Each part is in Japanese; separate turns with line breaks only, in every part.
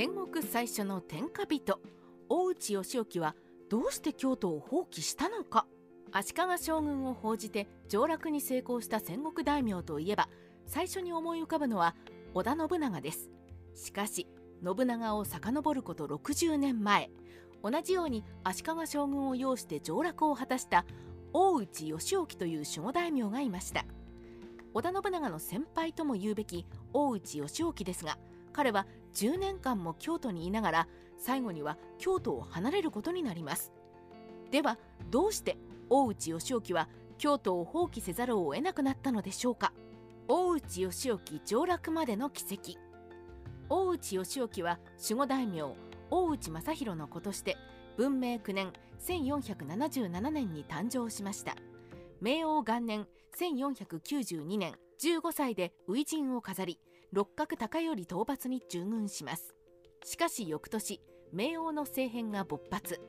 戦国最初の天下人。大内義興はどうして京都を放棄したのか。足利将軍を報じて上洛に成功した戦国大名といえば最初に思い浮かぶのは織田信長です。しかし信長を遡ること60年前同じように足利将軍を擁して上洛を果たした大内義興という守護大名がいました。織田信長の先輩とも言うべき大内義興ですが彼は10年間も京都にいながら最後には京都を離れることになります。ではどうして大内義興は京都を放棄せざるを得なくなったのでしょうか？大内義興上洛までの奇跡。大内義興は守護大名大内正弘の子として文明9年1477年に誕生しました。明王元年1492年15歳で初陣を飾り六角高頼討伐に従軍します。しかし翌年明王の政変が勃発。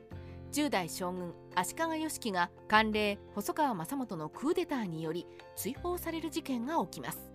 10代将軍足利義輝が官令細川正元のクーデターにより追放される事件が起きます。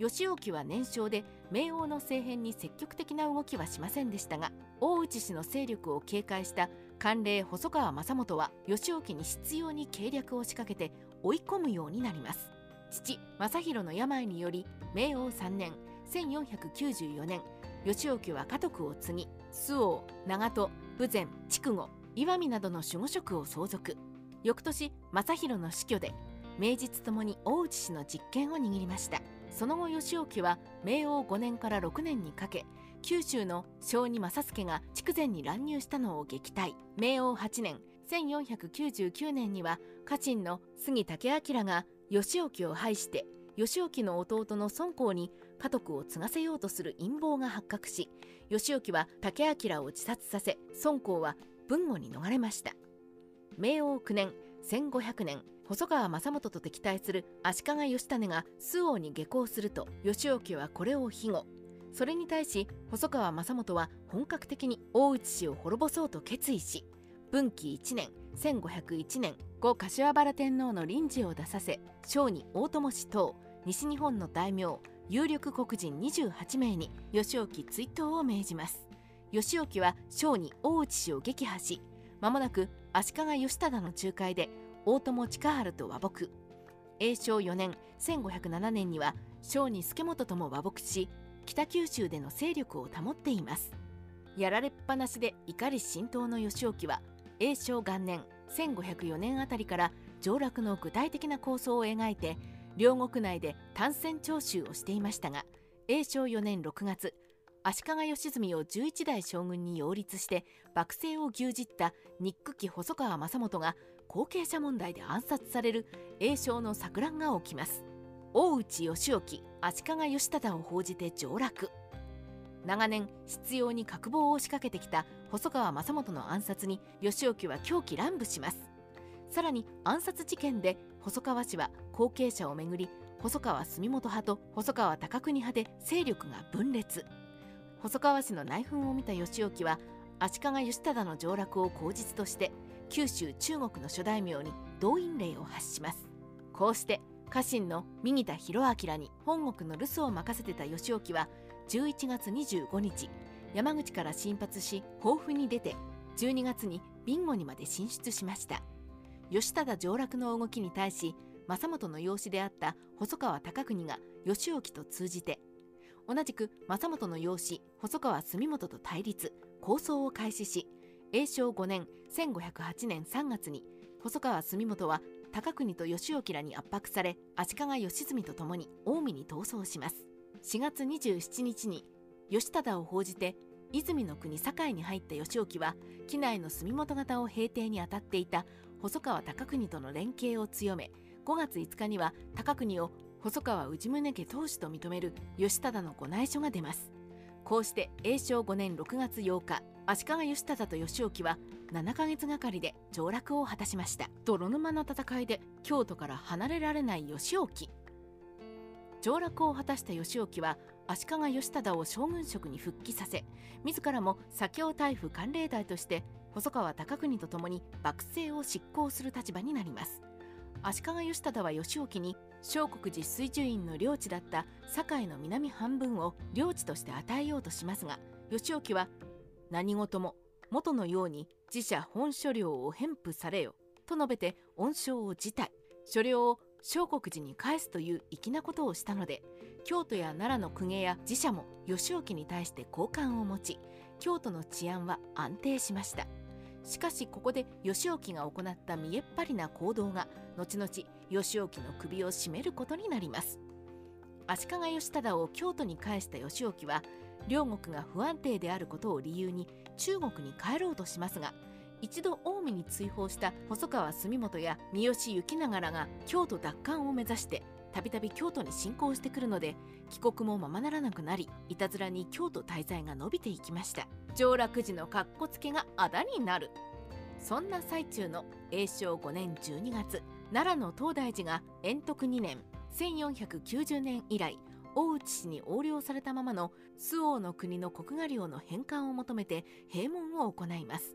義興は年少で明王の政変に積極的な動きはしませんでしたが大内氏の勢力を警戒した官令細川正元は義興に執拗に計略を仕掛けて追い込むようになります。父正弘の病により明王3年1494年義興は家督を継ぎ周防長門豊前筑後岩見などの守護職を相続。翌年正弘の死去で名実ともに大内氏の実権を握りました。その後義興は明王5年から6年にかけ九州の小児正助が筑前に乱入したのを撃退。明王8年1499年には家臣の杉武明が義興を廃して義興の弟の孫公に家督を継がせようとする陰謀が発覚し義興は武明を自殺させ孫公は豊後に逃れました。明王9年1500年細川正元と敵対する足利義胤が周防に下校すると義興はこれを庇護。それに対し細川正元は本格的に大内氏を滅ぼそうと決意し文紀1年1501年後柏原天皇の臨時を出させ商に大友氏等西日本の大名有力黒人28名に義興追討を命じます。義興は商に大内氏を撃破し間もなく足利義忠の仲介で大友近春と和睦。永正4年1507年には商に助本とも和睦し北九州での勢力を保っています。やられっぱなしで怒り心頭の義興は永正元年1504年あたりから上洛の具体的な構想を描いて両国内で単線徴収をしていましたが永正4年6月足利義澄を11代将軍に擁立して幕政を牛耳った憎き細川正元が後継者問題で暗殺される栄称の錯乱が起きます。大内義興足利義忠を報じて上洛。長年執拗に角棒を仕掛けてきた細川正元の暗殺に義興は狂気乱舞します。さらに暗殺事件で細川氏は後継者をめぐり細川住本派と細川高国派で勢力が分裂。細川氏の内紛を見た義興は足利義忠の上洛を口実として九州中国の諸大名に動員令を発します。こうして家臣の右田博明に本国の留守を任せてた義興は11月25日山口から進発し豊富に出て12月に備後にまで進出しました。義忠上洛の動きに対し政本の養子であった細川高国が義興と通じて同じく政本の養子細川住本と対立構想を開始し永正5年1508年3月に細川住本は高国と義興らに圧迫され足利義澄と共に近江に逃走します。4月27日に義忠を報じて泉の国堺に入った義興は機内の住本型を平定に当たっていた細川高国との連携を強め5月5日には高国を細川氏宗家当主と認める義忠のご内書が出ます。こうして永正5年6月8日足利義忠と義興は7ヶ月がかりで上洛を果たしました。泥沼の戦いで京都から離れられない義興。上洛を果たした義興は足利義忠を将軍職に復帰させ自らも左京大夫官令代として細川高国と共に幕政を執行する立場になります。足利義忠は義興に小国寺水樹院の領地だった堺の南半分を領地として与えようとしますが義興は何事も元のように自社本所領を返付されよと述べて恩賞を辞退。所領を小国寺に返すという粋なことをしたので京都や奈良の公家や寺社も義興に対して好感を持ち京都の治安は安定しました。しかしここで義興が行った見えっ張りな行動が後々義興の首を絞めることになります。足利義忠を京都に返した義興は両国が不安定であることを理由に中国に帰ろうとしますが一度近江に追放した細川住元や三好行長らが京都奪還を目指してたびたび京都に侵攻してくるので帰国もままならなくなりいたずらに京都滞在が伸びていきました。上洛時のかっこつけがあだになる。そんな最中の永正5年12月奈良の東大寺が延徳2年1490年以来大内氏に横領されたままの周防の国の国画領の返還を求めて閉門を行います。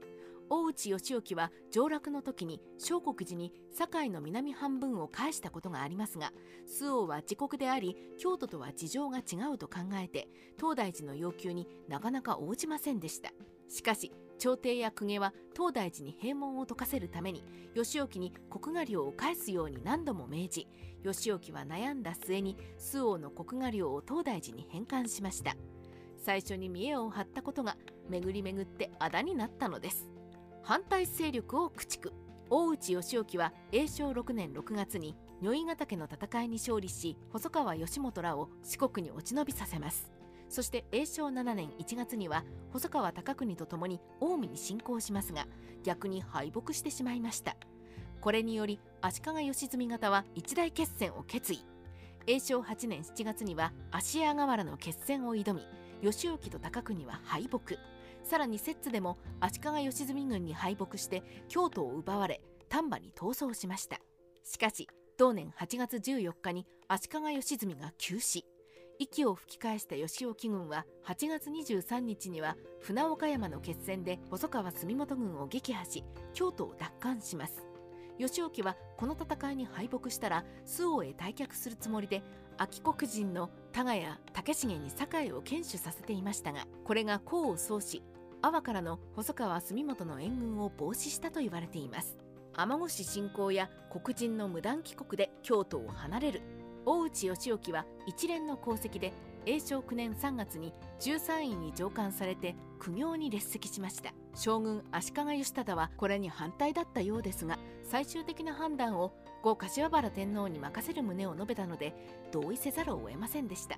大内義興は上洛の時に小国寺に堺の南半分を返したことがありますが周防は自国であり京都とは事情が違うと考えて東大寺の要求になかなか応じませんでした。しかし朝廷や公家は東大寺に閉門を解かせるために義興に国画領を返すように何度も命じ義興は悩んだ末に周防の国画領を東大寺に返還しました。最初に見栄を張ったことが巡り巡ってあだになったのです。反対勢力を駆逐。大内義興は永正6年6月に如意ヶ岳の戦いに勝利し細川義元らを四国に落ち延びさせます。そして永正7年1月には細川隆国と共に近江に侵攻しますが逆に敗北してしまいました。これにより足利義澄方は一大決戦を決意。永正8年7月には芦屋河原の決戦を挑み義興と高国は敗北。さらに摂津でも足利義澄軍に敗北して京都を奪われ丹波に逃走しました。しかし同年8月14日に足利義澄が急死。息を吹き返した義興軍は8月23日には船岡山の決戦で細川住元軍を撃破し京都を奪還します。義興はこの戦いに敗北したら周防へ退却するつもりで秋国人の多賀や竹重に堺を堅守させていましたがこれが功を奏し阿波からの細川住元の援軍を防止したと言われています。天子市侵攻や黒人の無断帰国で京都を離れる。大内義興は一連の功績で永正9年3月に13位に上官されて苦行に列席しました。将軍足利義忠はこれに反対だったようですが最終的な判断を後柏原天皇に任せる旨を述べたので同意せざるを得ませんでした。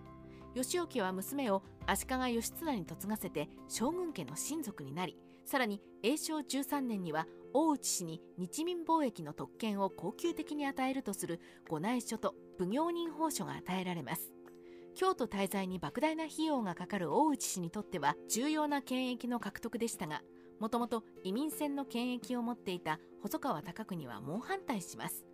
義興は娘を足利義経に嫁がせて将軍家の親族になりさらに永正13年には大内氏に日民貿易の特権を恒久的に与えるとする御内書と奉行人報書が与えられます。京都滞在に莫大な費用がかかる大内氏にとっては重要な権益の獲得でしたがもともと移民船の権益を持っていた細川隆国は猛反対します。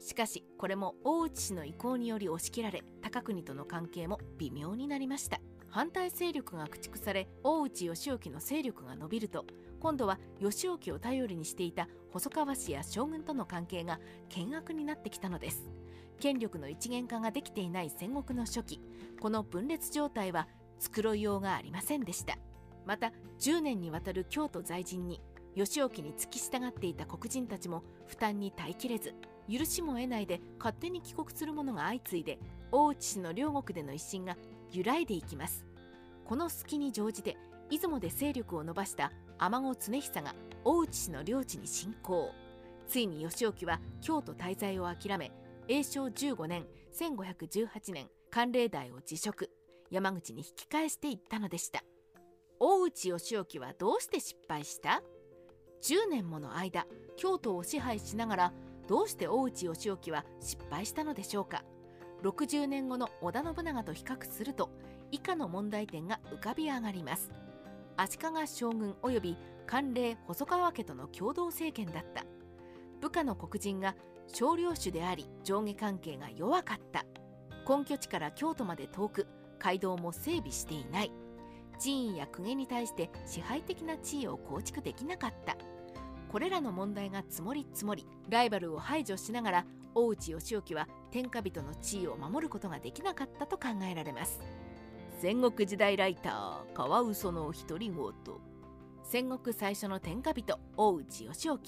しかしこれも大内氏の意向により押し切られ高国との関係も微妙になりました。反対勢力が駆逐され大内義興の勢力が伸びると今度は義興を頼りにしていた細川氏や将軍との関係が険悪になってきたのです。権力の一元化ができていない戦国の初期この分裂状態は繕いようがありませんでした。また10年にわたる京都在陣に義興に付き従っていた黒人たちも負担に耐えきれず許しも得ないで勝手に帰国する者が相次いで大内氏の両国での一心が揺らいでいきます。この隙に乗じて出雲で勢力を伸ばした天子常久が大内氏の領地に侵攻ついに義興は京都滞在を諦め永正15年1518年寒冷台を辞職。山口に引き返していったのでした。大内義興はどうして失敗した？10年もの間京都を支配しながらどうして大内義興は失敗したのでしょうか？60年後の織田信長と比較すると以下の問題点が浮かび上がります。足利将軍及び官令細川家との共同政権だった。部下の黒人が少領主であり上下関係が弱かった。根拠地から京都まで遠く街道も整備していない。寺院や公家に対して支配的な地位を構築できなかった。これらの問題が積もり積もりライバルを排除しながら大内義興は天下人の地位を守ることができなかったと考えられます。戦国時代ライターカワウソの独り言。戦国最初の天下人大内義興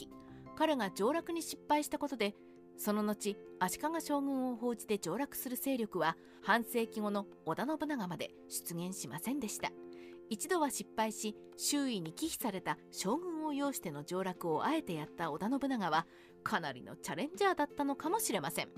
彼が上洛に失敗したことでその後足利将軍を報じて上洛する勢力は半世紀後の織田信長まで出現しませんでした。一度は失敗し周囲に忌避された将軍を要しての上洛をあえてやった織田信長はかなりのチャレンジャーだったのかもしれません。